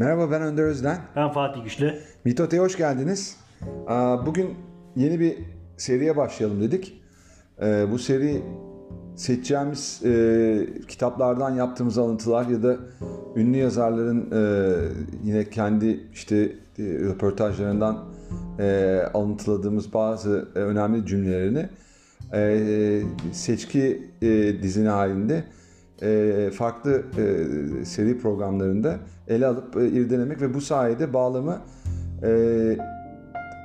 Merhaba ben Önder Özden. Ben Fatih Güçlü. Mitote'ye hoş geldiniz. Bugün yeni bir seriye başlayalım dedik. Ee, Bu seri seçeceğimiz e, kitaplardan yaptığımız alıntılar ya da ünlü yazarların e, yine kendi işte e, röportajlarından alıntıladığımız bazı önemli cümlelerini seçki dizini halinde farklı e, seri programlarında ele alıp e, irdelemek ve bu sayede bağlamı e,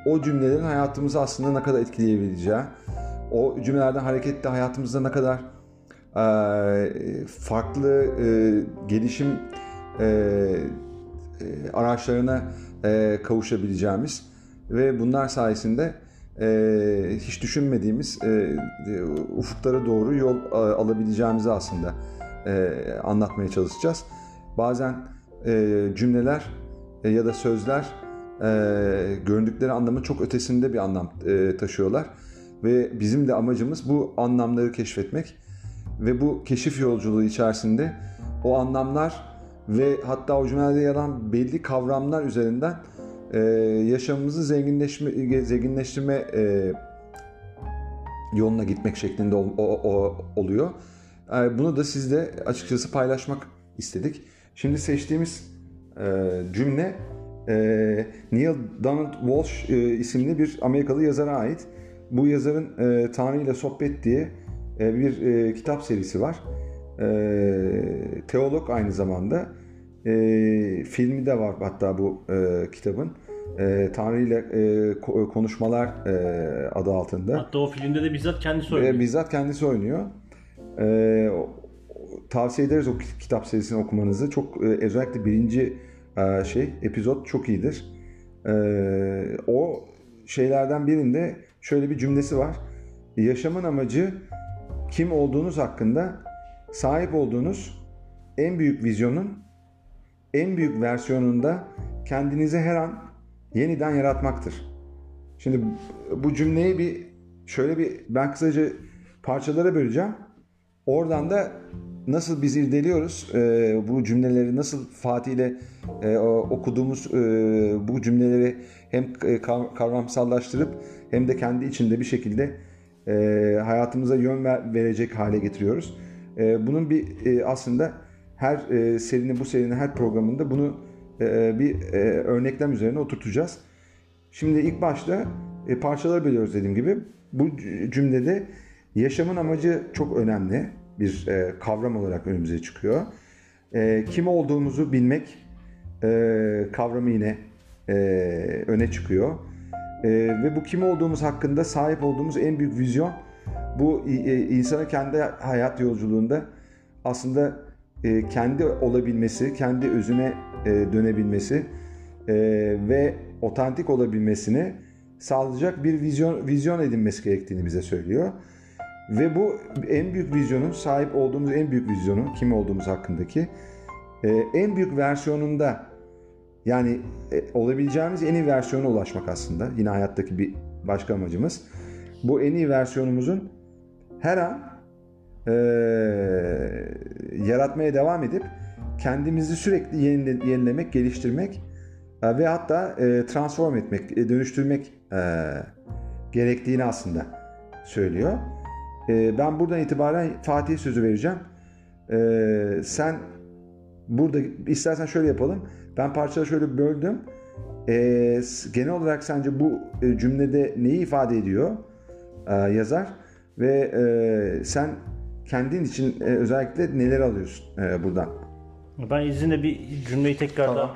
o cümlelerin hayatımızı aslında ne kadar etkileyebileceği, o cümlelerden hareketle hayatımızda ne kadar e, farklı e, gelişim e, e, araçlarına e, kavuşabileceğimiz ve bunlar sayesinde e, hiç düşünmediğimiz e, e, ufuklara doğru yol e, alabileceğimizi aslında e, anlatmaya çalışacağız. Bazen e, cümleler e, ya da sözler e, göründükleri anlamın çok ötesinde bir anlam e, taşıyorlar ve bizim de amacımız bu anlamları keşfetmek ve bu keşif yolculuğu içerisinde o anlamlar ve hatta o cümlelerde yer alan belli kavramlar üzerinden e, yaşamımızı zenginleşme, zenginleştirme e, yoluna gitmek şeklinde ol, o, o, oluyor. E, bunu da sizle açıkçası paylaşmak istedik. Şimdi seçtiğimiz e, cümle e, Neil Donald Walsh e, isimli bir Amerikalı yazara ait. Bu yazarın e, Tanrı ile Sohbet diye e, bir e, kitap serisi var. E, teolog aynı zamanda. E, filmi de var hatta bu e, kitabın. E, Tanrı ile e, ko- konuşmalar e, adı altında. Hatta o filmde de bizzat kendisi oynuyor. bizzat kendisi oynuyor. O- tavsiye ederiz o ki- kitap serisini okumanızı. Çok e, özellikle birinci e, şey epizod çok iyidir. Ee, o şeylerden birinde şöyle bir cümlesi var. Yaşamın amacı kim olduğunuz hakkında sahip olduğunuz en büyük vizyonun en büyük versiyonunda kendinizi her an yeniden yaratmaktır. Şimdi bu cümleyi bir şöyle bir ben kısaca parçalara böleceğim. Oradan da nasıl biz irdeliyoruz e, bu cümleleri nasıl Fatih ile e, okuduğumuz e, bu cümleleri hem e, kav- kavramsallaştırıp hem de kendi içinde bir şekilde e, hayatımıza yön ver- verecek hale getiriyoruz. E, bunun bir e, aslında her e, serinin bu serinin her programında bunu e, bir e, örneklem üzerine oturtacağız. Şimdi ilk başta e, parçalara bölüyoruz dediğim gibi. Bu cümlede yaşamın amacı çok önemli bir e, kavram olarak önümüze çıkıyor. E, kim olduğumuzu bilmek e, kavramı yine e, öne çıkıyor. E, ve bu kim olduğumuz hakkında sahip olduğumuz en büyük vizyon bu e, insana kendi hayat yolculuğunda aslında e, kendi olabilmesi, kendi özüne e, dönebilmesi e, ve otantik olabilmesini sağlayacak bir vizyon vizyon edinmesi gerektiğini bize söylüyor. Ve bu en büyük vizyonun sahip olduğumuz en büyük vizyonun kim olduğumuz hakkındaki e, en büyük versiyonunda yani e, olabileceğimiz en iyi versiyona ulaşmak aslında. Yine hayattaki bir başka amacımız. Bu en iyi versiyonumuzun her an e, yaratmaya devam edip kendimizi sürekli yenile- yenilemek, geliştirmek e, ve hatta e, transform etmek, e, dönüştürmek e, gerektiğini aslında söylüyor. E, ben buradan itibaren Fatih'e sözü vereceğim. E, sen burada istersen şöyle yapalım. Ben parçaları şöyle böldüm. E, genel olarak sence bu e, cümlede neyi ifade ediyor e, yazar ve e, sen kendin için e, özellikle neler alıyorsun e, buradan? Ben izinle bir cümleyi tekrardan Tamam.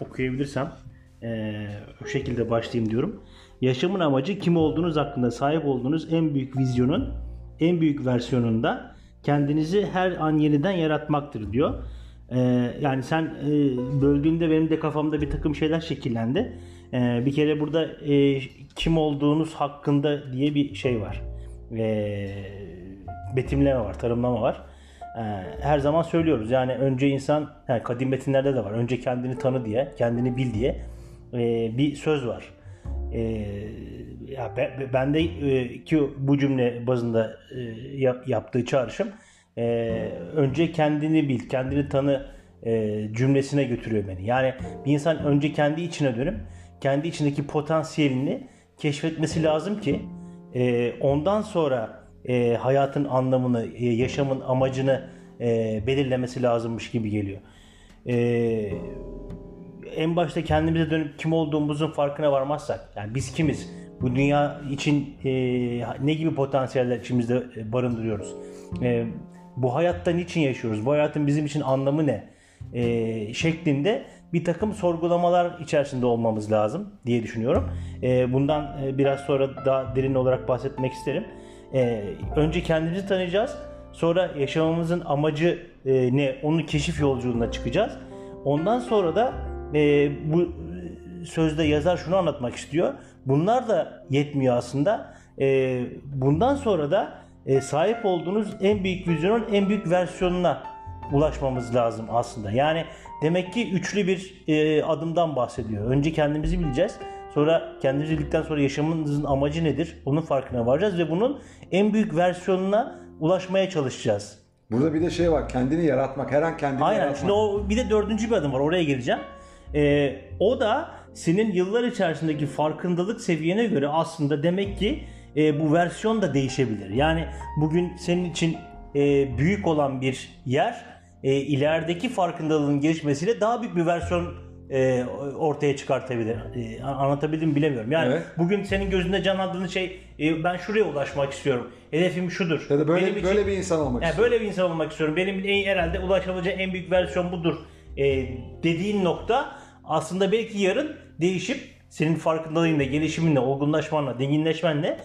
okuyabilirsem eee o şekilde başlayayım diyorum. Yaşamın amacı kim olduğunuz hakkında sahip olduğunuz en büyük vizyonun en büyük versiyonunda kendinizi her an yeniden yaratmaktır diyor. Eee, yani sen eee, böldüğünde benim de kafamda bir takım şeyler şekillendi. Eee, bir kere burada eee, kim olduğunuz hakkında diye bir şey var. Eee, betimleme var, tanımlama var. Ee, her zaman söylüyoruz. Yani önce insan, yani kadim metinlerde de var. Önce kendini tanı diye, kendini bil diye e, bir söz var. E, ya ben, ben de e, ki bu cümle bazında e, yap- yaptığı çağrışım e, önce kendini bil, kendini tanı e, cümlesine götürüyor beni. Yani bir insan önce kendi içine dönüp kendi içindeki potansiyelini keşfetmesi lazım ki e, ondan sonra e, hayatın anlamını, e, yaşamın amacını e, belirlemesi lazımmış gibi geliyor. E, en başta kendimize dönüp kim olduğumuzun farkına varmazsak, yani biz kimiz, bu dünya için e, ne gibi potansiyeller içimizde e, barındırıyoruz, e, bu hayatta niçin yaşıyoruz, bu hayatın bizim için anlamı ne e, şeklinde bir takım sorgulamalar içerisinde olmamız lazım diye düşünüyorum. E, bundan e, biraz sonra daha derin olarak bahsetmek isterim. E, önce kendimizi tanıyacağız. Sonra yaşamamızın amacı e, ne? Onun keşif yolculuğuna çıkacağız. Ondan sonra da e, bu sözde yazar şunu anlatmak istiyor. Bunlar da yetmiyor aslında. E, bundan sonra da e, sahip olduğunuz en büyük vizyonun en büyük versiyonuna ulaşmamız lazım aslında. Yani demek ki üçlü bir e, adımdan bahsediyor. Önce kendimizi bileceğiz. Sonra kendimizi bildikten sonra yaşamımızın amacı nedir? Onun farkına varacağız ve bunun en büyük versiyonuna ulaşmaya çalışacağız. Burada bir de şey var. Kendini yaratmak. Her an kendini Aynen. yaratmak. Şimdi o bir de dördüncü bir adım var. Oraya geleceğim. Ee, o da senin yıllar içerisindeki farkındalık seviyene göre aslında demek ki e, bu versiyon da değişebilir. Yani bugün senin için e, büyük olan bir yer e, ilerideki farkındalığın gelişmesiyle daha büyük bir versiyon e, ortaya çıkartabilir. E, anlatabildim mi bilemiyorum. Yani Evet. bugün senin gözünde canlandığın şey e, ben şuraya ulaşmak istiyorum. Hedefim şudur. Ya da böyle Benim için- böyle bir insan olmak yani istiyorum. böyle bir insan olmak istiyorum. Benim en, herhalde ulaşabileceğim en büyük versiyon budur. E, dediğin nokta aslında belki yarın değişip senin farkındalığınla, gelişiminle, olgunlaşmanla, dinginleşmenle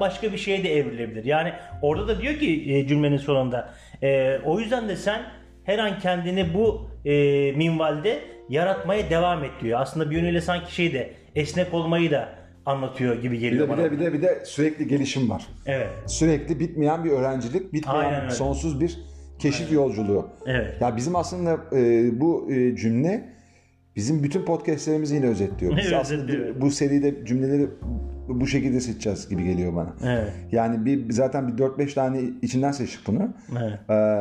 başka bir şeye de evrilebilir. Yani orada da diyor ki e, cümlenin sonunda e, o yüzden de sen her an kendini bu e, minvalde yaratmaya devam et diyor. Aslında bir yönüyle sanki şey de esnek olmayı da anlatıyor gibi Bir geliyor de, bir bana. de bir de bir de sürekli gelişim var. Evet. Sürekli bitmeyen bir öğrencilik, bitmeyen Aynen öyle. sonsuz bir keşif yolculuğu. Evet. Ya bizim aslında e, bu e, cümle bizim bütün podcastlerimizi yine özetliyor. Biz aslında bu seride cümleleri bu şekilde seçeceğiz gibi geliyor bana. Evet. Yani bir zaten bir 4-5 tane içinden seçtik bunu. Evet.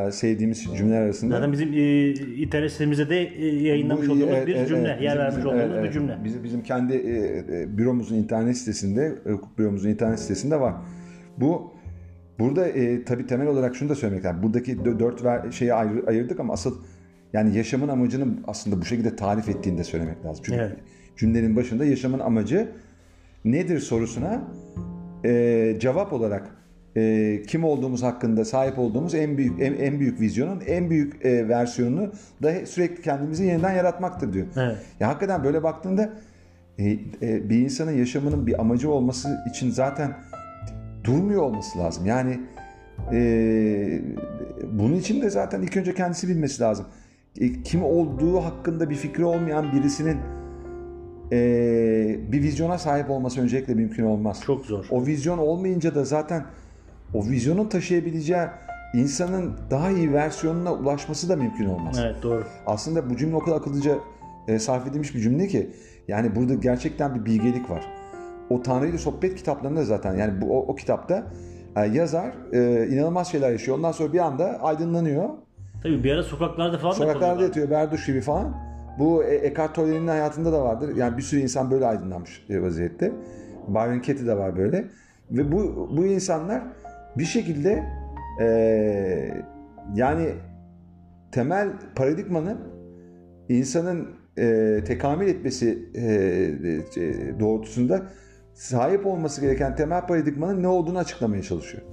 Ee, sevdiğimiz cümleler arasında. Zaten bizim e, internet sitemizde de e, yayınlamış Bu- olduğumuz evet, bir evet, cümle, evet. yer vermiş bizim- olduğumuz evet, bir cümle. Bizim, bizim kendi e, e, büromuzun internet sitesinde, hukuk büromuzun internet sitesinde var. Bu burada e, tabii temel olarak şunu da söylemek lazım. Buradaki dö- dört ver, şeyi ayrı, ayırdık ama asıl yani yaşamın amacını aslında bu şekilde tarif ettiğini de söylemek lazım. Çünkü Evet. cümlenin başında yaşamın amacı nedir sorusuna e, cevap olarak e, kim olduğumuz hakkında sahip olduğumuz en büyük en, en büyük vizyonun en büyük e, versiyonunu da sürekli kendimizi yeniden yaratmaktır diyor. Evet. Ya hakikaten böyle baktığında e, e, bir insanın yaşamının bir amacı olması için zaten durmuyor olması lazım. Yani e, bunun için de zaten ilk önce kendisi bilmesi lazım. E, kim olduğu hakkında bir fikri olmayan birisinin e, bir vizyona sahip olması öncelikle mümkün olmaz. Çok zor. O vizyon olmayınca da zaten o vizyonun taşıyabileceği insanın daha iyi versiyonuna ulaşması da mümkün olmaz. Evet doğru. Aslında bu cümle o kadar akıllıca e, sarf edilmiş bir cümle ki yani burada gerçekten bir bilgelik var. O Tanrı ile Sohbet kitaplarında zaten yani bu o, o kitapta e, yazar e, inanılmaz şeyler yaşıyor. Ondan sonra bir anda aydınlanıyor. Tabii bir ara sokaklarda falan da Sokaklarda kalıyorlar. yatıyor Berduş gibi falan. Bu e, Eckhart Tolle'nin hayatında da vardır. Yani bir sürü insan böyle aydınlanmış e, vaziyette. Byron Katie de var böyle. Ve bu bu insanlar bir şekilde e, yani temel paradigmanın insanın e, tekamül etmesi e, e, doğrultusunda sahip olması gereken temel paradigmanın ne olduğunu açıklamaya çalışıyor.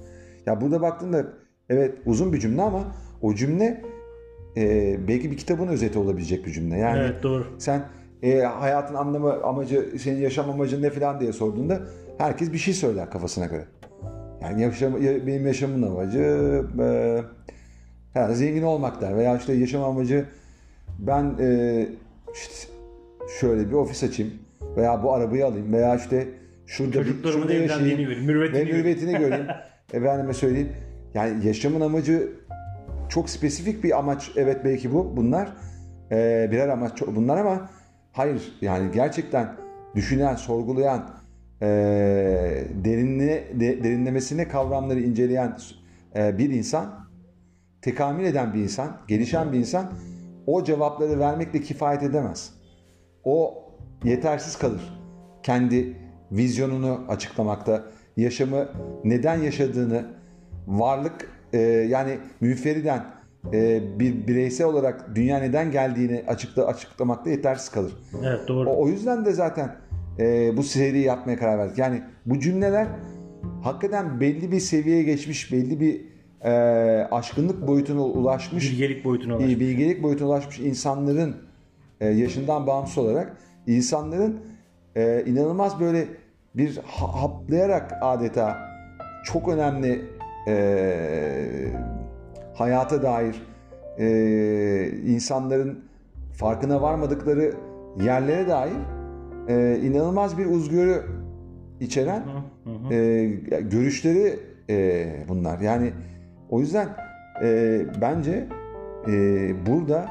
Ya burada baktığında evet uzun bir cümle ama o cümle e, belki bir kitabın özeti olabilecek bir cümle. Yani Evet doğru. sen e, hayatın anlamı, amacı, senin yaşam amacın ne falan diye sorduğunda herkes bir şey söyler kafasına göre. Yani yaşam, ya- benim yaşamın amacı e, herhalde zengin olmak der veya işte yaşam amacı ben e, işte şöyle bir ofis açayım veya bu arabayı alayım veya işte şurada bir şurada yaşayayım göreyim, mürvetini ve göreyim. mürvetini göreyim. Efendime söyleyeyim. Yani yaşamın amacı çok spesifik bir amaç evet belki bu bunlar Ee, birer amaç bunlar ama hayır yani gerçekten düşünen sorgulayan e, derinliğe de- derinlemesine kavramları inceleyen e, bir insan tekamül eden bir insan gelişen bir insan o cevapları vermekle kifayet edemez. O yetersiz kalır. Kendi vizyonunu açıklamakta, yaşamı neden yaşadığını, varlık e, yani müferiden e, bir bireysel olarak dünya neden geldiğini açıkla, açıklamakta yetersiz kalır. Evet doğru. O, o yüzden de zaten e, bu seriyi yapmaya karar verdik. Yani bu cümleler hakikaten belli bir seviyeye geçmiş, belli bir e, aşkınlık boyutuna ulaşmış, Bilgelik boyutuna e, ulaşmış. bilgelik boyutuna ulaşmış insanların e, yaşından bağımsız olarak insanların e, inanılmaz böyle bir ha- haplayarak adeta çok önemli e, hayata dair e, insanların farkına varmadıkları yerlere dair e, inanılmaz bir uzgörü içeren Hı hı. e, görüşleri e, bunlar. Yani o yüzden e, bence e, burada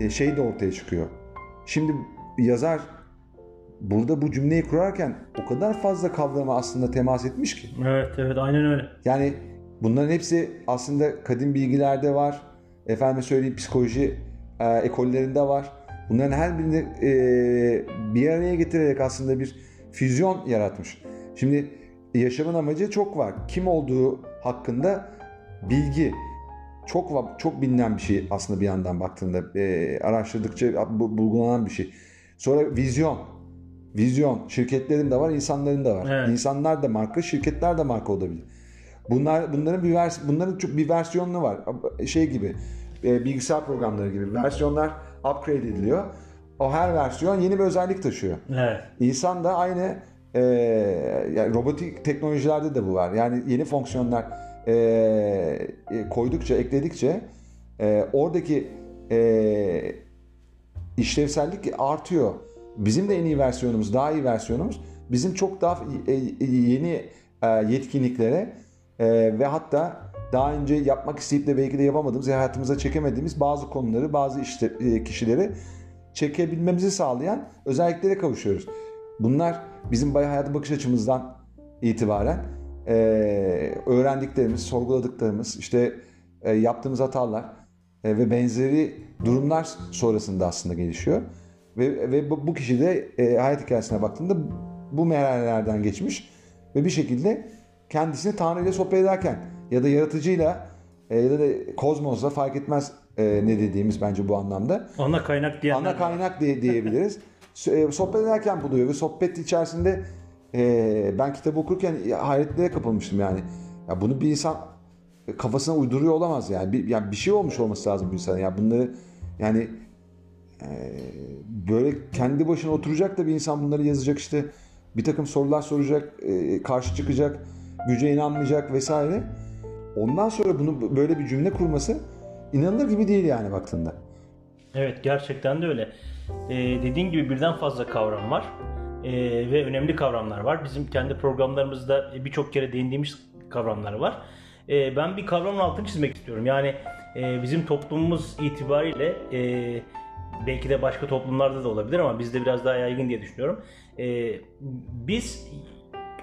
e, şey de ortaya çıkıyor. Şimdi yazar burada bu cümleyi kurarken o kadar fazla kavrama aslında temas etmiş ki. Evet evet aynen öyle. Yani bunların hepsi aslında kadim bilgilerde var. Efendim söyleyeyim psikoloji e, ekollerinde var. Bunların her birini e, bir araya getirerek aslında bir füzyon yaratmış. Şimdi yaşamın amacı çok var. Kim olduğu hakkında bilgi çok va- çok bilinen bir şey aslında bir yandan baktığında e, araştırdıkça bu- bulgulanan bir şey. Sonra vizyon. Vizyon. Şirketlerin de var, insanların da var. Evet. İnsanlar da marka, şirketler de marka olabilir. Bunlar bunların bir vers bunların çok bir versiyonu var. Şey gibi e, bilgisayar programları gibi versiyonlar upgrade ediliyor. O her versiyon yeni bir özellik taşıyor. Evet. İnsan da aynı e, yani robotik teknolojilerde de bu var. Yani yeni fonksiyonlar e, e, koydukça, ekledikçe e, oradaki e, işlevsellik artıyor. Bizim de en iyi versiyonumuz, daha iyi versiyonumuz bizim çok daha e, yeni yetkinliklere e, ve hatta daha önce yapmak isteyip de belki de yapamadığımız, hayatımıza çekemediğimiz bazı konuları, bazı işte, e, kişileri çekebilmemizi sağlayan özelliklere kavuşuyoruz. Bunlar bizim bayağı hayata bakış açımızdan itibaren e, öğrendiklerimiz, sorguladıklarımız, işte e, yaptığımız hatalar e, ve benzeri durumlar sonrasında aslında gelişiyor. Ve, ve bu, bu kişi de e, hayat hikayesine baktığında bu merhalelerden geçmiş ve bir şekilde kendisini Tanrı ile sohbet ederken ya da yaratıcıyla e, ya da kozmosla fark etmez e, ne dediğimiz bence bu anlamda. Ana kaynak diyenler. Ana kaynak diye, diyebiliriz. E, sohbet ederken buluyor ve sohbet içerisinde e, ben kitabı okurken hayretlere kapılmıştım yani. Ya bunu bir insan kafasına uyduruyor olamaz yani. Bir, yani bir şey olmuş olması lazım bu insana. Ya bunları yani e, böyle kendi başına oturacak da bir insan bunları yazacak işte bir takım sorular soracak, e, karşı çıkacak, güce inanmayacak vesaire. Ondan sonra bunu böyle bir cümle kurması inanılır gibi değil yani baktığında. Evet gerçekten de öyle. Ee, dediğin gibi birden fazla kavram var. Ee, ve önemli kavramlar var. Bizim kendi programlarımızda birçok kere değindiğimiz kavramlar var. Ee, ben bir kavramın altını çizmek istiyorum. Yani e, bizim toplumumuz itibariyle e, belki de başka toplumlarda da olabilir ama bizde biraz daha yaygın diye düşünüyorum. Ee, biz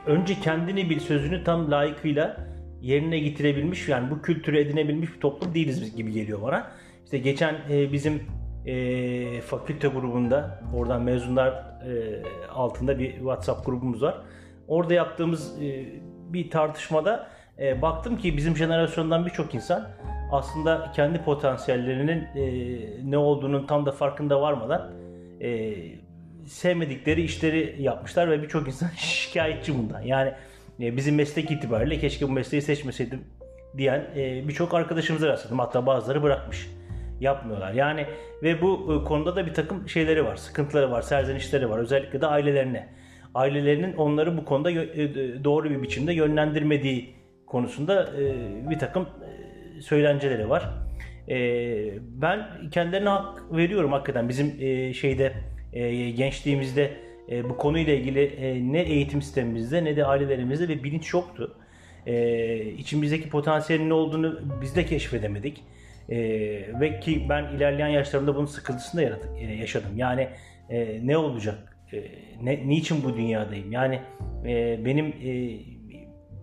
önce kendini bir sözünü tam layıkıyla yerine getirebilmiş yani bu kültürü edinebilmiş bir toplum değiliz gibi geliyor bana. İşte geçen e, bizim e, fakülte grubunda oradan mezunlar e, altında bir WhatsApp grubumuz var. Orada yaptığımız e, bir tartışmada e, baktım ki bizim jenerasyondan birçok insan aslında kendi potansiyellerinin e, ne olduğunun tam da farkında varmadan e, sevmedikleri işleri yapmışlar ve birçok insan şikayetçi bundan. Yani e, bizim meslek itibariyle keşke bu mesleği seçmeseydim diyen e, birçok arkadaşımıza rastladım. Hatta bazıları bırakmış. Yapmıyorlar. Yani ve bu e, konuda da bir takım şeyleri var. Sıkıntıları var, serzenişleri var. Özellikle de ailelerine. Ailelerinin onları bu konuda doğru bir biçimde yönlendirmediği konusunda bir takım söylenceleri var. Ben kendilerine hak veriyorum hakikaten. Bizim şeyde e, gençliğimizde e, bu konuyla ilgili e, ne eğitim sistemimizde ne de ailelerimizde bir bilinç yoktu. E, içimizdeki potansiyelin ne olduğunu biz de keşfedemedik. E, ve ki ben ilerleyen yaşlarımda bunun sıkıntısını da yaratık, e, yaşadım. Yani e, ne olacak? E, ne, niçin bu dünyadayım? Yani e, benim e,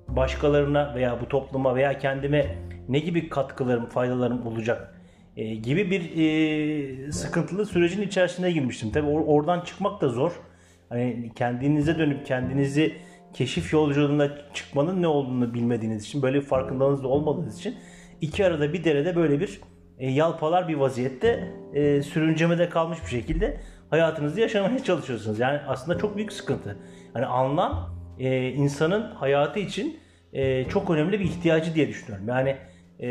başkalarına veya bu topluma veya kendime ne gibi katkılarım, faydalarım olacak? E, gibi bir e, sıkıntılı sürecin içerisine girmiştim. Tabii or- oradan çıkmak da zor. Hani kendinize dönüp kendinizi keşif yolculuğuna çıkmanın ne olduğunu bilmediğiniz için, böyle bir farkındalığınız da olmadığınız için iki arada bir derede böyle bir e, yalpalar bir vaziyette e, sürüncemede kalmış bir şekilde hayatınızı yaşamaya çalışıyorsunuz. Yani aslında çok büyük sıkıntı. Yani anlam e, insanın hayatı için e, çok önemli bir ihtiyacı diye düşünüyorum. Yani e,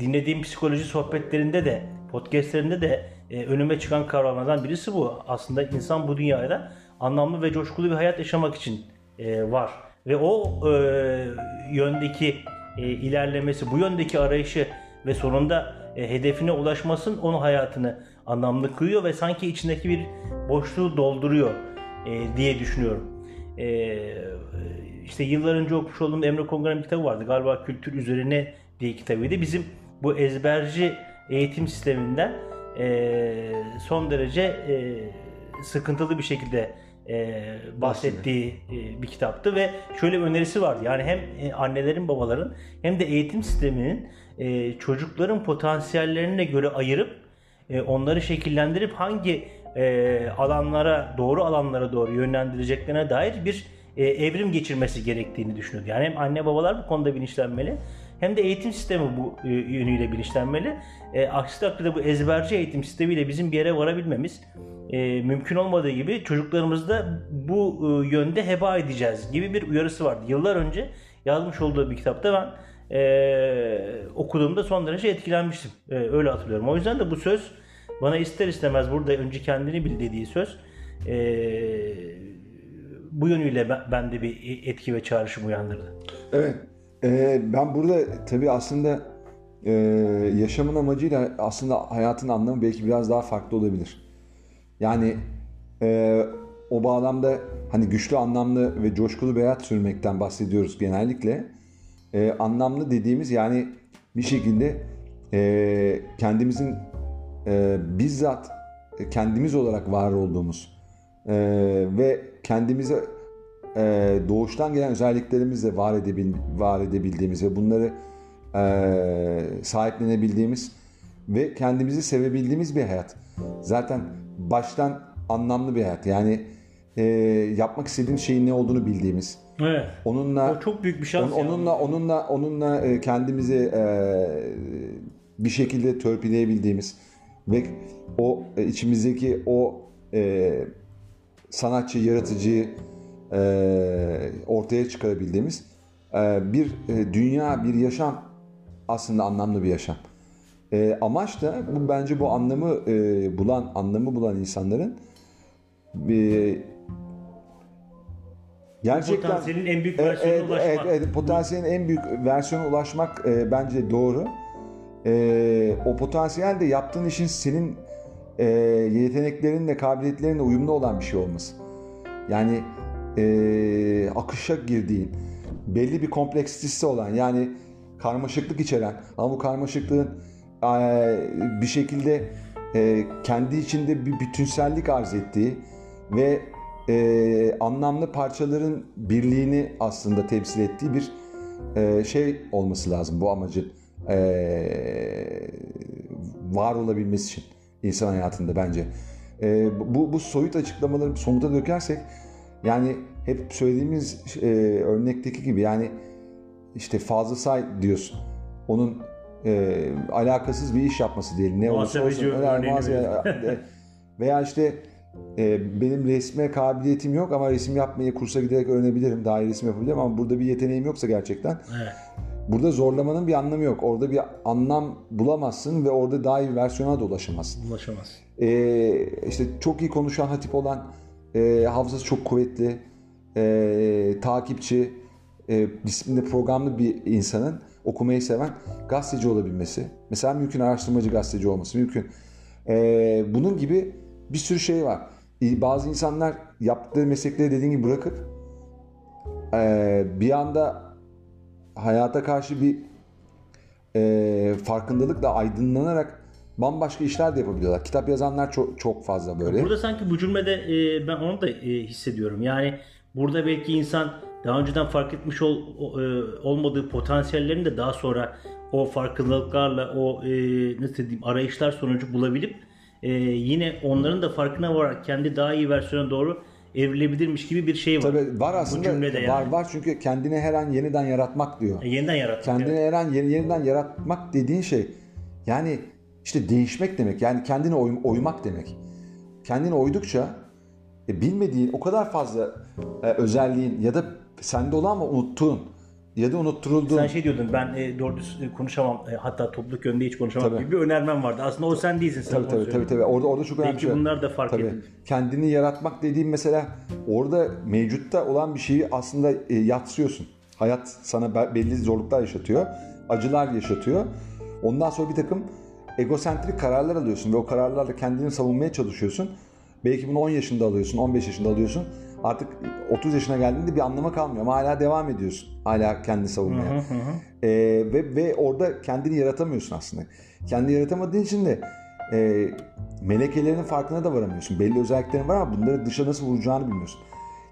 dinlediğim psikoloji sohbetlerinde de, podcastlerinde de e, önüme çıkan kavramlardan birisi bu. Aslında insan bu dünyada anlamlı ve coşkulu bir hayat yaşamak için e, var. Ve o e, yöndeki e, ilerlemesi, bu yöndeki arayışı ve sonunda e, hedefine ulaşmasın onun hayatını anlamlı kılıyor ve sanki içindeki bir boşluğu dolduruyor e, diye düşünüyorum. E, işte yıllar önce okumuş olduğum Emre Kongar'ın bir kitabı vardı. Galiba Kültür Üzerine diye kitabıydı. Bizim bu ezberci eğitim sisteminden e, son derece e, sıkıntılı bir şekilde e, bahsettiği e, bir kitaptı ve şöyle bir önerisi vardı. Yani hem e, annelerin babaların hem de eğitim sisteminin e, çocukların potansiyellerine göre ayırıp e, onları şekillendirip hangi e, alanlara doğru alanlara doğru yönlendireceklerine dair bir e, evrim geçirmesi gerektiğini düşünüyordu. Yani hem anne babalar bu konuda bilinçlenmeli hem de eğitim sistemi bu e, yönüyle bilinçlenmeli. E, aksi takdirde bu ezberci eğitim sistemiyle bizim bir yere varabilmemiz e, mümkün olmadığı gibi çocuklarımızı da bu e, yönde heba edeceğiz gibi bir uyarısı vardı. Yıllar önce yazmış olduğu bir kitapta ben e, okuduğumda son derece etkilenmiştim. E, öyle hatırlıyorum. O yüzden de bu söz bana ister istemez burada önce kendini bil dediği söz e, bu yönüyle bende bir etki ve çağrışım uyandırdı. Evet. E, ben burada tabii aslında e, yaşamın amacıyla aslında hayatın anlamı belki biraz daha farklı olabilir. Yani e, o bağlamda hani güçlü, anlamlı ve coşkulu bir hayat sürmekten bahsediyoruz genellikle. E, anlamlı dediğimiz yani bir şekilde e, kendimizin e, bizzat kendimiz olarak var olduğumuz e, ve kendimize e, doğuştan gelen özelliklerimizle var, edebil, var edebildiğimiz ve bunları e, sahiplenebildiğimiz ve kendimizi sevebildiğimiz bir hayat. Zaten baştan anlamlı bir hayat. Yani e, yapmak istediğimiz şeyin ne olduğunu bildiğimiz. Evet. Onunla o çok büyük bir şans. On, onunla yani. onunla onunla e, kendimizi e, bir şekilde törpüleyebildiğimiz ve o e, içimizdeki o e, sanatçı, yaratıcıyı e, ortaya çıkarabildiğimiz e, bir e, dünya, bir yaşam aslında anlamlı bir yaşam. E, amaç da bu bence bu anlamı e, bulan, anlamı bulan insanların e, gerçekten potansiyelin en büyük versiyonuna evet, ulaşmak. Evet, evet, potansiyelin en büyük versiyona ulaşmak e, bence doğru. E, o potansiyel de yaptığın işin senin e, yeteneklerinle, kabiliyetlerinle uyumlu olan bir şey olması. Yani e, akışa girdiğin, belli bir kompleksitesi olan yani karmaşıklık içeren ama bu karmaşıklığın e, bir şekilde e, kendi içinde bir bütünsellik arz ettiği ve e, anlamlı parçaların birliğini aslında temsil ettiği bir e, şey olması lazım bu amacın e, var olabilmesi için insan hayatında bence. E, bu, bu soyut açıklamaları somuta dökersek yani hep söylediğimiz e, örnekteki gibi yani işte fazla say diyorsun. Onun e, alakasız bir iş yapması diyelim. Ne olursa olsun. Öyle, veya işte e, benim resme kabiliyetim yok ama resim yapmayı kursa giderek öğrenebilirim. Daha iyi resim yapabilirim ama burada bir yeteneğim yoksa gerçekten. Evet. Burada zorlamanın bir anlamı yok. Orada bir anlam bulamazsın ve orada daha iyi versiyona da ulaşamazsın. Ulaşamaz. Ee, işte çok iyi konuşan hatip olan, e, hafızası çok kuvvetli, e, takipçi, e, disiplinde programlı bir insanın okumayı seven gazeteci olabilmesi. Mesela mümkün araştırmacı gazeteci olması mümkün. E, bunun gibi bir sürü şey var. E, bazı insanlar yaptıkları meslekleri dediğin gibi bırakıp e, bir anda hayata karşı bir e, farkındalıkla aydınlanarak bambaşka işler de yapabiliyorlar. Kitap yazanlar çok çok fazla böyle. Burada sanki bu cümlede e, ben onu da e, hissediyorum. Yani burada belki insan daha önceden fark etmiş ol, o, e, olmadığı potansiyellerini de daha sonra o farkındalıklarla o e, nasıl diyeyim arayışlar sonucu bulabilip e, yine onların da farkına vararak kendi daha iyi versiyona doğru evrilebilirmiş gibi bir şey var. Tabii var Bu aslında cümlede yani. var var çünkü kendini her an yeniden yaratmak diyor. E, yeniden yaratmak. Kendini evet. her an yeni- yeniden yaratmak dediğin şey yani işte değişmek demek. Yani kendini oy- oymak demek. Kendini oydukça e, bilmediğin o kadar fazla e, özelliğin ya da sende olan ama unuttuğun ya da unutturulduğun Sen şey diyordun ben e, doğru düz e, konuşamam e, hatta topluluk önünde hiç konuşamam Tabii. gibi bir önermem vardı. Aslında o sen değilsin. Tabii tabii tabii tabii. Orada orada çok önemli Belki şey. bunlar da fark Tabii. edildi. Kendini yaratmak dediğim mesela orada mevcutta olan bir şeyi aslında e, yatsıyorsun. Hayat sana be- belli zorluklar yaşatıyor. Acılar yaşatıyor. Ondan sonra bir takım egosentrik kararlar alıyorsun ve o kararlarla kendini savunmaya çalışıyorsun. Belki bunu 10 yaşında alıyorsun, 15 yaşında alıyorsun. Artık 30 yaşına geldiğinde bir anlama kalmıyor ama hala devam ediyorsun. Hala kendini savunmaya. Hı hı hı. Ee, ve, ve orada kendini yaratamıyorsun aslında. Kendini yaratamadığın için de e, melekelerinin farkına da varamıyorsun. Belli özelliklerin var ama bunları dışa nasıl vuracağını bilmiyorsun.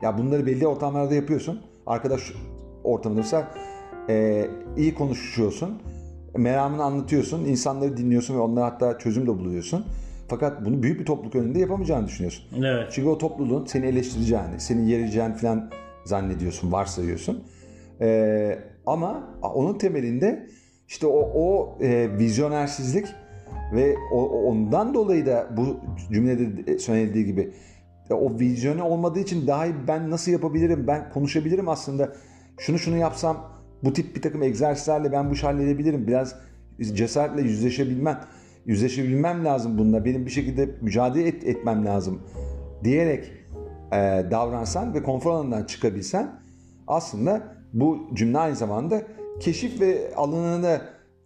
Ya bunları belli ortamlarda yapıyorsun. Arkadaş ortamında mesela e, iyi konuşuyorsun. Meramını anlatıyorsun. insanları dinliyorsun ve onlara hatta çözüm de buluyorsun. Fakat bunu büyük bir topluluk önünde yapamayacağını düşünüyorsun. Evet. Çünkü o topluluğun seni eleştireceğini, seni yereceğini falan zannediyorsun, varsayıyorsun. Ee, ama onun temelinde işte o, o e, vizyonersizlik ve o, ondan dolayı da bu cümlede söylenildiği gibi e, o vizyonu olmadığı için daha iyi ben nasıl yapabilirim, ben konuşabilirim aslında. Şunu şunu yapsam bu tip bir takım egzersizlerle ben bu işi halledebilirim. Biraz cesaretle yüzleşebilmem, yüzleşebilmem lazım bununla. Benim bir şekilde mücadele et- etmem lazım diyerek e, davransan ve konfor alanından çıkabilsen aslında bu cümle aynı zamanda keşif ve alanına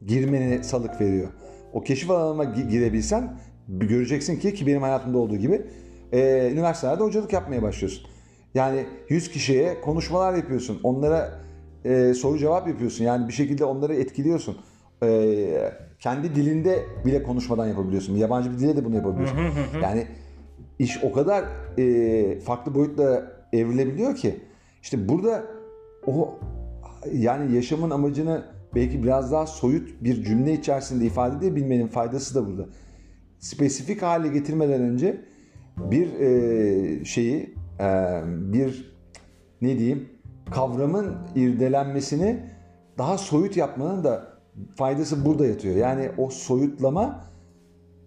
girmene salık veriyor. O keşif alanına gi- girebilsen göreceksin ki ki benim hayatımda olduğu gibi e, üniversitelerde hocalık yapmaya başlıyorsun. Yani 100 kişiye konuşmalar yapıyorsun. Onlara e, soru cevap yapıyorsun. Yani bir şekilde onları etkiliyorsun. E, kendi dilinde bile konuşmadan yapabiliyorsun. Yabancı bir dile de bunu yapabiliyorsun. Yani iş o kadar e, farklı boyutla evrilebiliyor ki işte burada o yani yaşamın amacını belki biraz daha soyut bir cümle içerisinde ifade edebilmenin faydası da burada. Spesifik hale getirmeden önce bir e, şeyi e, bir ne diyeyim kavramın irdelenmesini daha soyut yapmanın da faydası burada yatıyor. Yani o soyutlama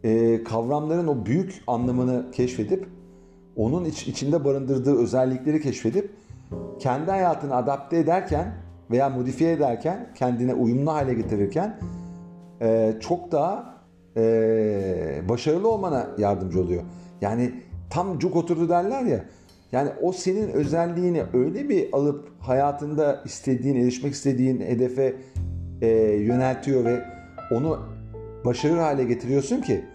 e, kavramların o büyük anlamını keşfedip onun iç, içinde barındırdığı özellikleri keşfedip kendi hayatını adapte ederken veya modifiye ederken kendine uyumlu hale getirirken e, çok daha e, başarılı olmana yardımcı oluyor. Yani tam cuk oturdu derler ya. Yani o senin özelliğini öyle bir alıp hayatında istediğin, erişmek istediğin hedefe e, yöneltiyor ve onu başarılı hale getiriyorsun ki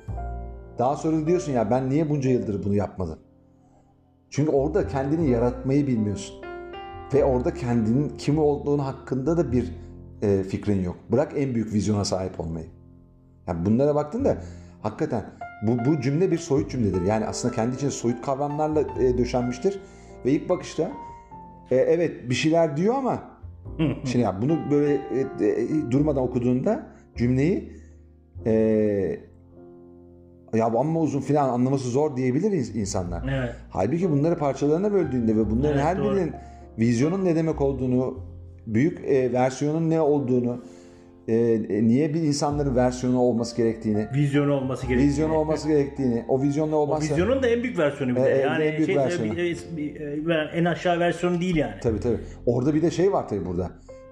daha sonra diyorsun ya ben niye bunca yıldır bunu yapmadım? Çünkü orada kendini yaratmayı bilmiyorsun. Ve orada kendinin kim olduğunu hakkında da bir e, fikrin yok. Bırak en büyük vizyona sahip olmayı. Yani bunlara baktığında hakikaten bu, bu cümle bir soyut cümledir. Yani aslında kendi içinde soyut kavramlarla e, döşenmiştir. Ve ilk bakışta e, evet bir şeyler diyor ama şimdi ya bunu böyle e, e, durmadan okuduğunda cümleyi e, ya amma uzun filan anlaması zor diyebilir ins- insanlar. Evet. Halbuki bunları parçalarına böldüğünde ve bunların Evet, her doğru. birinin vizyonun ne demek olduğunu, büyük e, versiyonun ne olduğunu, e, e, niye bir insanların versiyonu olması gerektiğini, Vizyonu olması gerekiyor. vizyonu olması gerektiğini, o vizyonla O olmazsa... vizyonun da en büyük versiyonu bir de. E, e, yani en büyük şey, versiyonu. bir- bir- en aşağı versiyonu değil yani. Tabii tabii. Orada bir de şey var tabii burada.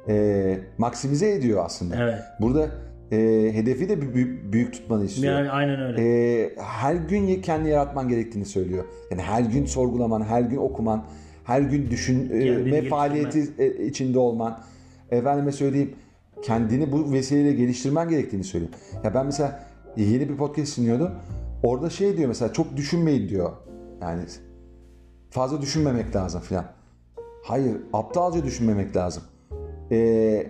E, maksimize ediyor aslında. Evet. Burada e, hedefi de büyük, büyük tutmanı istiyor. Yani aynen öyle. e, her gün kendi yaratman gerektiğini söylüyor. Yani her gün sorgulaman, her gün okuman, her gün düşünme faaliyeti e, içinde olman. Efendime söyleyeyim kendini bu vesileyle geliştirmen gerektiğini söylüyor. Ya ben mesela yeni bir podcast dinliyordum. Orada şey diyor mesela çok düşünmeyin diyor. Yani fazla düşünmemek lazım filan. Hayır aptalca düşünmemek lazım. Ee,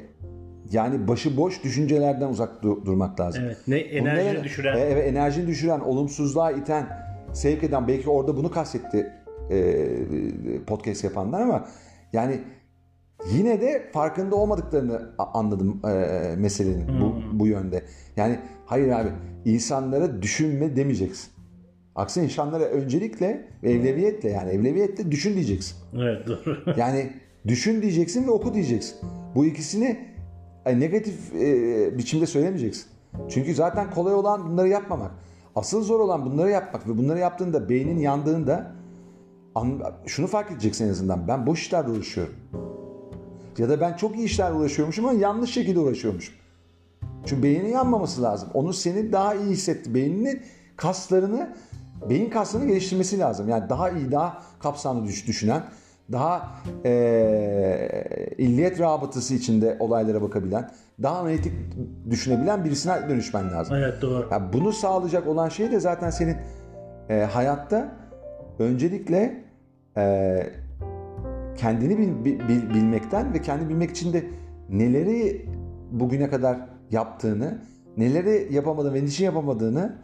yani başıboş düşüncelerden uzak du- durmak lazım. Evet. Ne enerjini Bunları- düşüren. E, Evet enerjini düşüren, olumsuzluğa iten, sevk eden belki orada bunu kastetti e, podcast yapanlar ama yani yine de farkında olmadıklarını anladım e, meselenin bu, bu yönde. Yani hayır abi insanlara düşünme demeyeceksin. Aksine insanlara öncelikle ve evleviyetle yani evleviyetle düşün diyeceksin. Evet doğru. Yani düşün diyeceksin ve oku diyeceksin. Bu ikisini e, negatif e, biçimde söylemeyeceksin. Çünkü zaten kolay olan bunları yapmamak. Asıl zor olan bunları yapmak ve bunları yaptığında beynin yandığında an- şunu fark edeceksin en azından. Ben boş işlerle uğraşıyorum. Ya da ben çok iyi işlerle uğraşıyormuşum ama yanlış şekilde uğraşıyormuşum. Çünkü beynin yanmaması lazım. Onu senin daha iyi hissetti. Beyninin kaslarını, beyin kaslarını geliştirmesi lazım. Yani daha iyi, daha kapsamlı düş- düşünen, daha eee illiyet rabıtası içinde olaylara bakabilen, daha analitik düşünebilen birisine dönüşmen lazım. evet doğru. Yani bunu sağlayacak olan şey de zaten senin e, hayatta öncelikle e, kendini bil- bil- bil- bilmekten ve kendi bilmek için de neleri bugüne kadar yaptığını, neleri yapamadığını ve niçin yapamadığını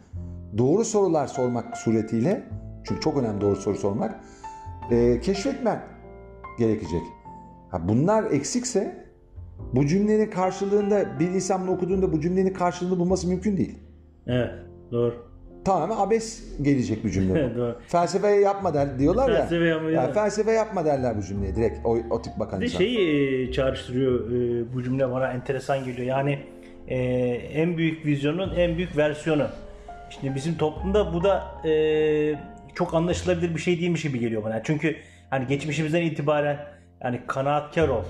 doğru sorular sormak suretiyle çünkü çok önemli doğru soru sormak e, keşfetmen gerekecek. Ha, bunlar eksikse bu cümlenin karşılığında bir insan bunu okuduğunda bu cümlenin karşılığını bulması mümkün değil. Evet doğru. Tamamen abes gelecek bir cümle bu. Felsefe yapma der diyorlar ya. Felsefe yapma Ya diyorlar. felsefe yapma derler bu cümleye direkt o, o tip bakan insan. şeyi e, çağrıştırıyor e, bu cümle bana enteresan geliyor. Yani e, en büyük vizyonun en büyük versiyonu. Şimdi bizim toplumda bu da e, çok anlaşılabilir bir şey değilmiş gibi geliyor bana. Çünkü hani geçmişimizden itibaren yani kanaatkar ol.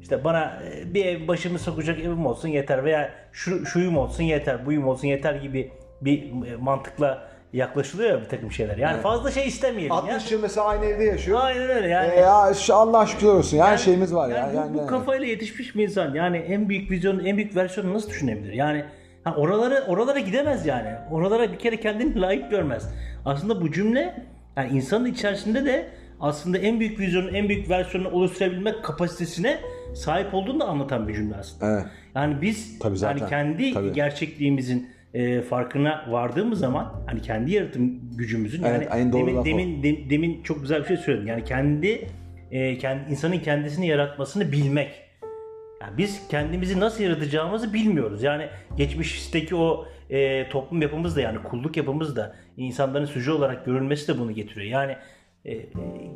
İşte bana bir ev başımı sokacak evim olsun yeter veya şu şuyum olsun yeter, buyum olsun yeter gibi bir e, mantıkla yaklaşılıyor ya bir takım şeyler. Yani Evet. fazla şey istemeyelim ya. 60 yıl mesela aynı evde yaşıyor. Aynen öyle yani. E ya Allah şükür olsun. Her Yani- şeyimiz var ya. yani bu, Yani, bu kafayla yetişmiş bir insan yani en büyük vizyonun en büyük versiyonu nasıl düşünebilir? Yani ha, oraları oralara gidemez yani. Oralara bir kere kendini layık görmez. Aslında bu cümle yani insanın içerisinde de aslında en büyük vizyonun en büyük versiyonunu oluşturabilmek kapasitesine sahip olduğunu da anlatan bir cümle aslında. Evet. Yani biz Tabii zaten. yani kendi Tabii. gerçekliğimizin e, farkına vardığımız zaman hani kendi yaratım gücümüzün Evet, yani doğru demin demin de- demin çok güzel bir şey söyledin. Yani kendi e, kendi insanın kendisini yaratmasını bilmek. Yani biz kendimizi nasıl yaratacağımızı bilmiyoruz. Yani geçmişteki o e, toplum yapımız da yani kulluk yapımız da insanların süce olarak görülmesi de bunu getiriyor. Yani e,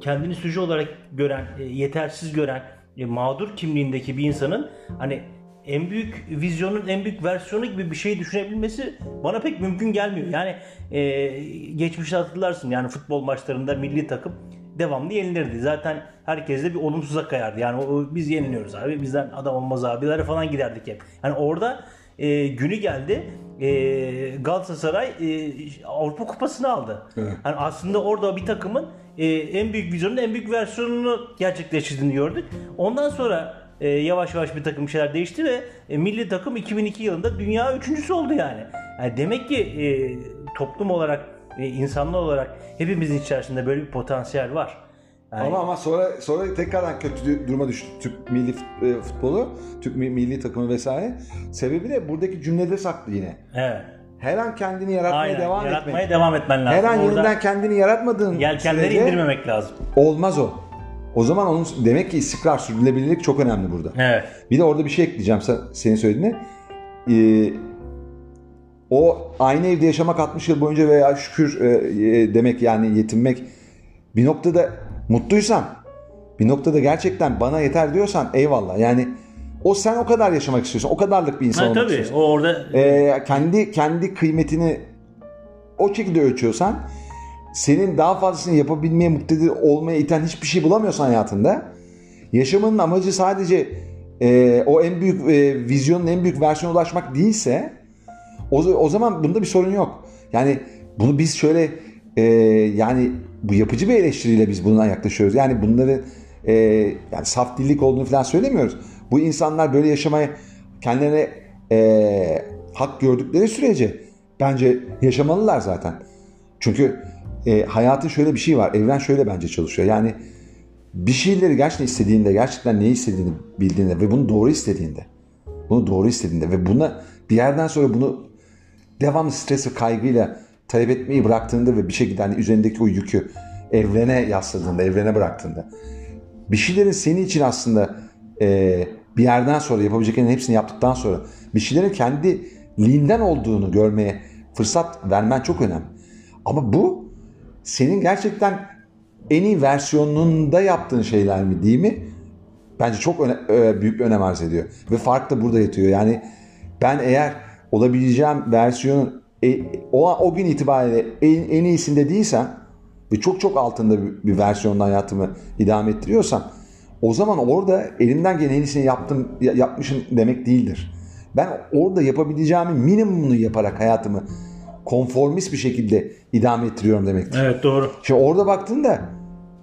kendini süce olarak gören, e, yetersiz gören, e, mağdur kimliğindeki bir insanın hani en büyük vizyonun en büyük versiyonu gibi bir şey düşünebilmesi bana pek mümkün gelmiyor. Yani e, geçmişte hatırlarsın yani futbol maçlarında milli takım devamlı yenilirdi. Zaten herkes de bir olumsuza kayardı. Yani o, biz yeniliyoruz abi bizden adam olmaz abilere falan giderdik hep. Yani orada e, günü geldi e, Galatasaray e, Avrupa Kupası'nı aldı. Evet. Yani aslında orada bir takımın e, en büyük vizyonun en büyük versiyonunu gerçekleştirdiğini gördük. Ondan sonra e, yavaş yavaş bir takım şeyler değişti ve e, milli takım 2002 yılında dünya üçüncüsü oldu yani. yani demek ki e, toplum olarak, e, insanlar olarak hepimizin içerisinde böyle bir potansiyel var. Yani, Ama ama sonra sonra tekrardan kötü duruma düştü Türk milli e, futbolu, Türk mi- milli takımı vesaire. Sebebi de buradaki cümlede saklı yine. evet. Her an kendini yaratmaya Aynen. devam Yaratmaya etmek. devam etmen lazım. Her an Orada yeniden kendini yaratmadığın yelkenleri sürece indirmemek lazım. olmaz o. O zaman onun demek ki istikrar, sürdürülebilirlik çok önemli burada. Evet. Bir de orada bir şey ekleyeceğim sen- senin söylediğine. Ee, o aynı evde yaşamak 60 yıl boyunca veya şükür e, e, demek yani yetinmek bir noktada mutluysan bir noktada gerçekten bana yeter diyorsan eyvallah. Yani o sen o kadar yaşamak istiyorsun. O kadarlık bir insan Ha, olmak tabii istiyorsun. o orada Ee, kendi kendi kıymetini o şekilde ölçüyorsan senin daha fazlasını yapabilmeye muktedir olmaya iten hiçbir şey bulamıyorsan hayatında yaşamının amacı sadece e, o en büyük e, vizyonun en büyük versiyona ulaşmak değilse o, o zaman bunda bir sorun yok. Yani bunu biz şöyle e, yani bu yapıcı bir eleştiriyle biz buna yaklaşıyoruz. Yani bunları e, yani saf dillik olduğunu falan söylemiyoruz. Bu insanlar böyle yaşamaya kendilerine e, hak gördükleri sürece bence yaşamalılar zaten. Çünkü e, hayatın şöyle bir şey var. Evren şöyle bence çalışıyor. Yani bir şeyleri gerçekten istediğinde, gerçekten neyi istediğini bildiğinde ve bunu doğru istediğinde, bunu doğru istediğinde ve buna bir yerden sonra bunu devamlı stres ve kaygıyla talep etmeyi bıraktığında ve bir şekilde hani üzerindeki o yükü evrene yasladığında, evrene bıraktığında bir şeylerin senin için aslında e, bir yerden sonra yapabileceklerin hepsini yaptıktan sonra bir şeylerin kendiliğinden olduğunu görmeye fırsat vermen çok önemli. Ama bu senin gerçekten en iyi versiyonunda yaptığın şeyler mi değil mi? Bence çok öne, büyük bir önem arz ediyor. Ve fark da burada yatıyor. Yani ben eğer olabileceğim versiyonun e, o, o gün itibariyle en, en iyisinde değilsem ve çok çok altında bir, bir versiyondan hayatımı idame ettiriyorsam o zaman orada elimden gelen en iyisini yaptım, yapmışım demek değildir. Ben orada yapabileceğimin minimumunu yaparak hayatımı konformist bir şekilde idame ettiriyorum demektir. Evet doğru. Şimdi orada baktığında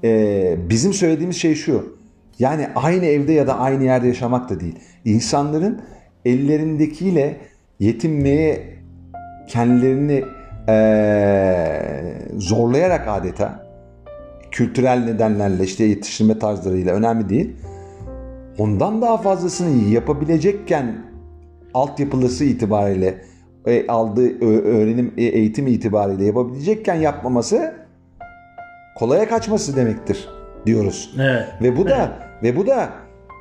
e, bizim söylediğimiz şey şu. Yani aynı evde ya da aynı yerde yaşamak da değil. İnsanların ellerindekiyle yetinmeye kendilerini e, zorlayarak adeta kültürel nedenlerle işte yetiştirme tarzlarıyla önemli değil. Ondan daha fazlasını yapabilecekken altyapılısı itibariyle e, aldığı öğrenim e, eğitim itibariyle yapabilecekken yapmaması kolaya kaçması demektir diyoruz. Evet. Ve bu da evet. ve bu da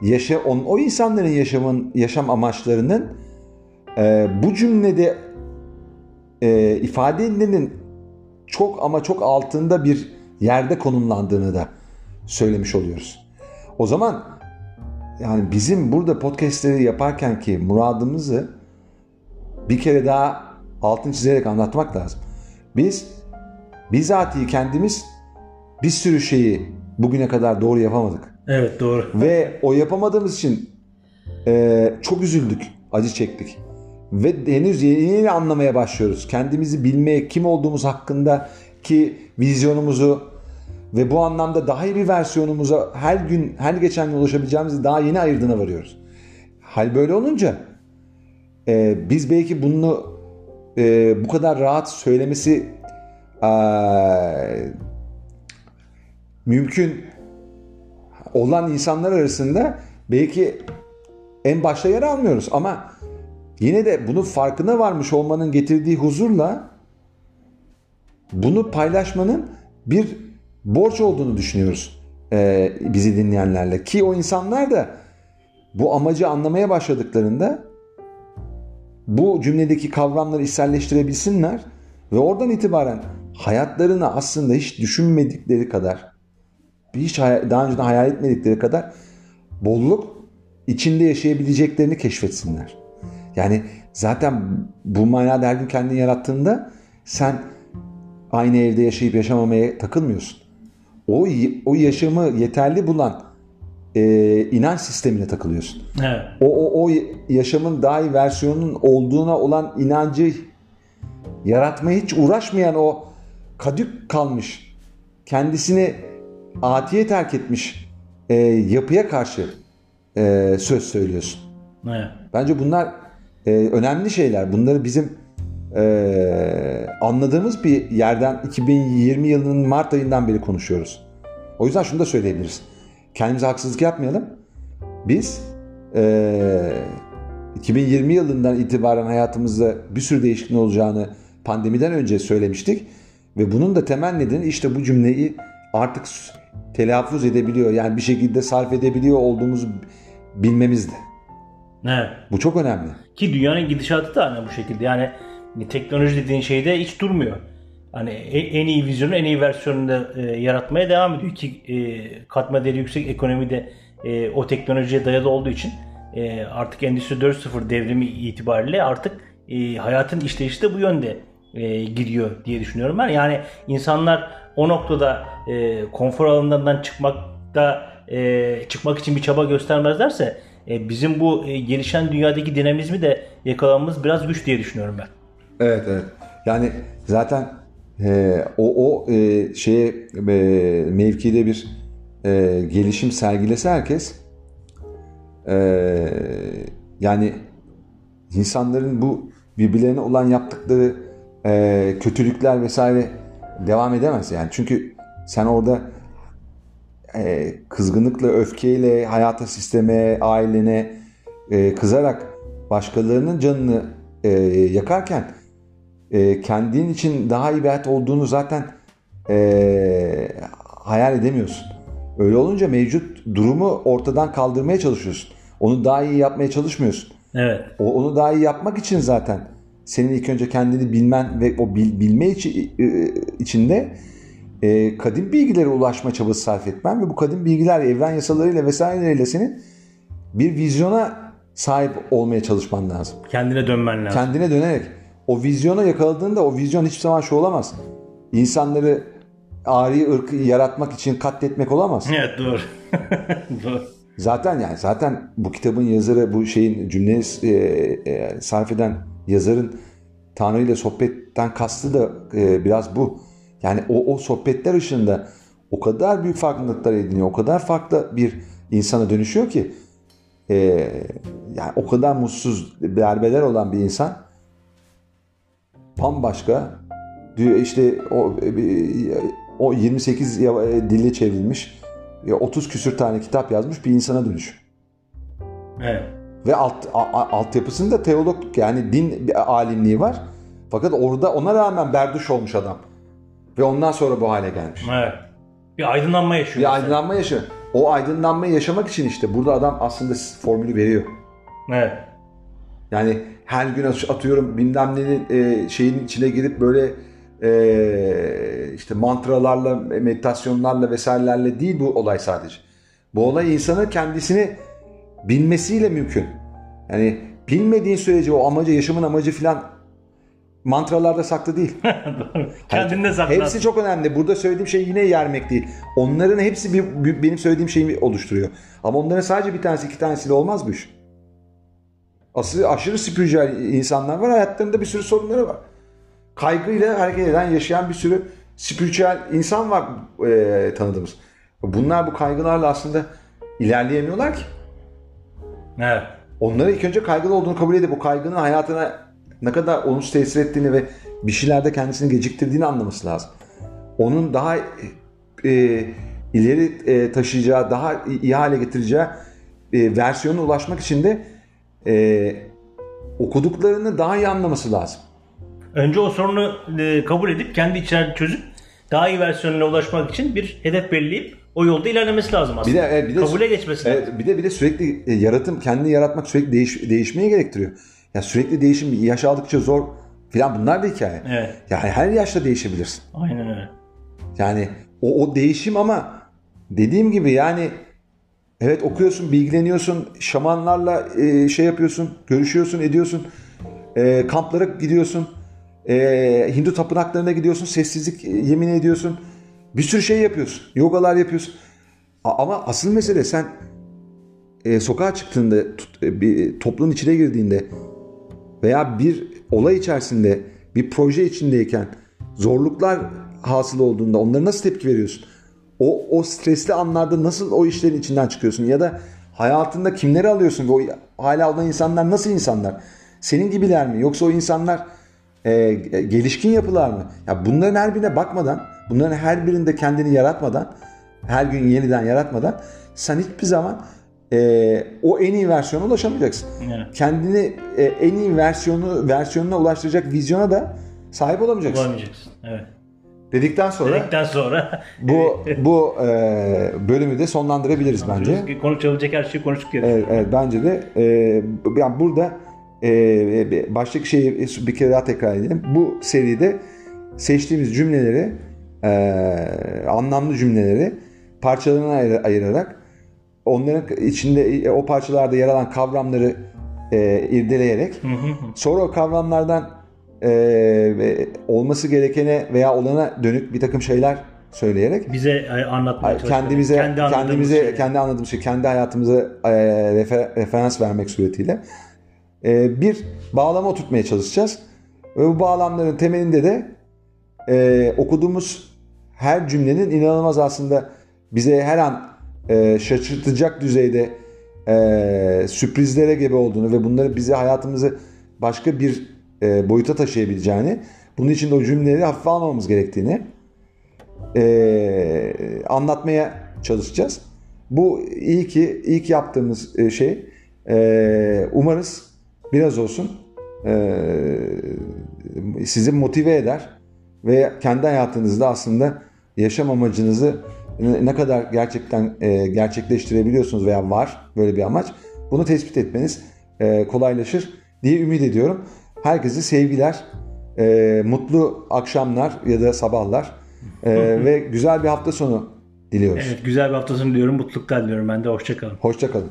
yaşa on, o insanların yaşamın yaşam amaçlarının e, bu cümlede e, ifade edilenin çok ama çok altında bir yerde konumlandığını da söylemiş oluyoruz. O zaman yani bizim burada podcastleri yaparken ki muradımızı bir kere daha altın çizerek anlatmak lazım. Biz bizatihi kendimiz bir sürü şeyi bugüne kadar doğru yapamadık. Evet doğru. Ve o yapamadığımız için e, çok üzüldük, acı çektik. Ve henüz yeni yeni anlamaya başlıyoruz. Kendimizi bilmeye, kim olduğumuz hakkında ki vizyonumuzu ve bu anlamda daha iyi bir versiyonumuza her gün, her geçen gün ulaşabileceğimizi daha yeni ayırdığına varıyoruz. Hal böyle olunca e, biz belki bunu e, bu kadar rahat söylemesi e, mümkün olan insanlar arasında belki en başta yer almıyoruz. Ama yine de bunun farkına varmış olmanın getirdiği huzurla bunu paylaşmanın bir borç olduğunu düşünüyoruz e, bizi dinleyenlerle. Ki o insanlar da bu amacı anlamaya başladıklarında bu cümledeki kavramları içselleştirebilsinler ve oradan itibaren hayatlarını aslında hiç düşünmedikleri kadar hiç daha önceden hayal etmedikleri kadar bolluk içinde yaşayabileceklerini keşfetsinler. Yani zaten bu manada her gün kendini yarattığında sen aynı evde yaşayıp yaşamamaya takılmıyorsun. O, o yaşamı yeterli bulan e, inanç sistemine takılıyorsun. Evet. O, o, o yaşamın daha iyi versiyonunun olduğuna olan inancı yaratmaya hiç uğraşmayan o kadük kalmış, kendisini atiye terk etmiş e, yapıya karşı e, söz söylüyorsun. Evet. Bence bunlar e, önemli şeyler. Bunları bizim e, anladığımız bir yerden 2020 yılının Mart ayından beri konuşuyoruz. O yüzden şunu da söyleyebiliriz. Kendimize haksızlık yapmayalım. Biz e, 2020 yılından itibaren hayatımızda bir sürü değişikliğin olacağını pandemiden önce söylemiştik. Ve bunun da temel nedeni işte bu cümleyi artık telaffuz edebiliyor. Yani bir şekilde sarf edebiliyor olduğumuzu bilmemizdi. Evet. Bu çok önemli. Ki dünyanın gidişatı da hani bu şekilde. Yani teknoloji dediğin şeyde hiç durmuyor. Hani en iyi vizyonu en iyi versiyonunda e, yaratmaya devam ediyor ki e, katma değeri yüksek ekonomide e, o teknolojiye dayalı olduğu için e, artık Endüstri 4.0 devrimi itibariyle artık e, hayatın işleyişi de bu yönde e, gidiyor diye düşünüyorum ben. Yani insanlar o noktada e, konfor alanlarından çıkmakta e, çıkmak için bir çaba göstermezlerse e, bizim bu e, gelişen dünyadaki dinamizmi de yakalamamız biraz güç diye düşünüyorum ben. Evet evet. Yani zaten e, o o e, şeye e, mevkide bir e, gelişim sergilese herkes e, yani insanların bu birbirlerine olan yaptıkları e, kötülükler vesaire devam edemez yani. Çünkü sen orada e, kızgınlıkla, öfkeyle hayata, sisteme, ailene e, kızarak başkalarının canını e, yakarken e, kendin için daha iyi bir hayat olduğunu zaten e, hayal edemiyorsun. Öyle olunca mevcut durumu ortadan kaldırmaya çalışıyorsun. Onu daha iyi yapmaya çalışmıyorsun. Evet. O, onu daha iyi yapmak için zaten senin ilk önce kendini bilmen ve o bil, bilme içi, e, içinde e, kadim bilgilere ulaşma çabası sarf etmen ve bu kadim bilgiler evren yasalarıyla vesaireleriyle senin bir vizyona sahip olmaya çalışman lazım. Kendine dönmen lazım. Kendine dönerek o vizyona yakaladığında o vizyon hiçbir zaman şu olamaz. İnsanları ari ırkı yaratmak için katletmek olamaz. Evet doğru. doğru. Zaten yani zaten bu kitabın yazarı bu şeyin cümleyi e, e, sarf eden yazarın Tanrı ile sohbetten kastı da e, biraz bu. Yani o, o sohbetler ışığında o kadar büyük farkındalıklar ediniyor. O kadar farklı bir insana dönüşüyor ki e, yani o kadar mutsuz berbeler olan bir insan bambaşka işte o, e, o 28 ya- e, dille çevrilmiş ya 30 küsür tane kitap yazmış bir insana dönüş. Evet. Ve alt, altyapısında teolog yani din bir alimliği var. Fakat orada ona rağmen berduş olmuş adam. Ve ondan sonra bu hale gelmiş. Evet. Bir aydınlanma yaşıyor. Bir aydınlanma yaşa. O aydınlanmayı yaşamak için işte burada adam aslında formülü veriyor. Evet. Yani her gün at- atıyorum bilmem nenin e, şeyin içine girip böyle e, işte mantralarla, meditasyonlarla vesairelerle değil bu olay sadece. Bu olay insanın kendisini bilmesiyle mümkün. Yani bilmediğin sürece o amacı, yaşamın amacı filan mantralarda saklı değil. Doğru. Kendinde sakla. Hepsi çok önemli. Burada söylediğim şey yine yermek değil. Onların hepsi bir, bir- benim söylediğim şeyi oluşturuyor. Ama onların sadece bir tanesi iki tanesiyle olmaz bu iş. Asıl aşırı spiritüel insanlar var. Hayatlarında bir sürü sorunları var. Kaygıyla hareket eden, yaşayan bir sürü spiritüel insan var e, tanıdığımız. Bunlar bu kaygılarla aslında ilerleyemiyorlar ki. Evet. Onlara ilk önce kaygılı olduğunu kabul edip o kaygının hayatına ne kadar olumsuz tesir ettiğini ve bir şeylerde kendisini geciktirdiğini anlaması lazım. Onun daha e, ileri e, taşıyacağı, daha iyi hale getireceği e, versiyona ulaşmak için de e, okuduklarını daha iyi anlaması lazım. Önce o sorunu e, kabul edip kendi içeride çözüp daha iyi versiyonuna ulaşmak için bir hedef belirleyip o yolda ilerlemesi lazım Bir aslında. de, evet, bir de Kabule geçmesi lazım. Evet, bir de bir de sürekli e, yaratım, kendini yaratmak sürekli değiş, değişmeye gerektiriyor. Ya sürekli değişim, yaş aldıkça zor filan bunlar da hikaye. Evet. Yani her yaşta değişebilirsin. Aynen öyle. Yani o, o değişim ama dediğim gibi yani evet okuyorsun, bilgileniyorsun, şamanlarla e, şey yapıyorsun, görüşüyorsun, ediyorsun, e, kamplara gidiyorsun, e, Hindu tapınaklarına gidiyorsun, sessizlik e, yemin ediyorsun, bir sürü şey yapıyorsun, yogalar yapıyorsun. A- ama asıl mesele sen e, sokağa çıktığında, tut- e, bir topluluğun içine girdiğinde veya bir olay içerisinde, bir proje içindeyken zorluklar hasıl olduğunda onlara nasıl tepki veriyorsun? O, o stresli anlarda nasıl o işlerin içinden çıkıyorsun? Ya da hayatında kimleri alıyorsun ve o hala olan insanlar nasıl insanlar? Senin gibiler mi? Yoksa o insanlar e, gelişkin yapılar mı? Ya bunların her birine bakmadan, bunların her birinde kendini yaratmadan, her gün yeniden yaratmadan sen hiçbir zaman e, o en iyi versiyona ulaşamayacaksın. Evet. Kendini e, en iyi versiyonu versiyonuna ulaştıracak vizyona da sahip olamayacaksın. Bulamayacaksın. Evet. Dedikten sonra Dedikten sonra bu bu e, bölümü de sonlandırabiliriz bence. konuşabilecek her şeyi konuştuk diye. Evet, evet bence de e, yani burada e, baştaki şeyi bir kere daha tekrar edelim. Bu seride seçtiğimiz cümleleri e, anlamlı cümleleri parçalarına ayır- ayırarak onların içinde o parçalarda yer alan kavramları e, irdeleyerek sonra o kavramlardan e, olması gerekene veya olana dönük bir takım şeyler söyleyerek Bize e, anlatmaya çalıştık. kendimize Kendi kendimize şeyleri. kendi anladığımız şey kendi hayatımıza e, refer- referans vermek suretiyle e, bir bağlama oturtmaya çalışacağız ve bu bağlamların temelinde de e, okuduğumuz her cümlenin inanılmaz aslında bize her an e, şaşırtacak düzeyde e, sürprizlere gebe olduğunu ve bunları bize hayatımızı başka bir e, boyuta taşıyabileceğini, bunun için de o cümleleri hafife almamamız gerektiğini e, anlatmaya çalışacağız. Bu iyi ki ilk yaptığımız e, şey. E, umarız biraz olsun e, sizi motive eder ve kendi hayatınızda aslında yaşam amacınızı ne kadar gerçekten e, gerçekleştirebiliyorsunuz veya var böyle bir amaç bunu tespit etmeniz e, kolaylaşır diye ümit ediyorum. Herkese sevgiler, e, mutlu akşamlar ya da sabahlar e, ve güzel bir hafta sonu diliyoruz. Evet güzel bir hafta sonu diliyorum. Mutluluklar diliyorum ben de. Hoşçakalın. Hoşçakalın.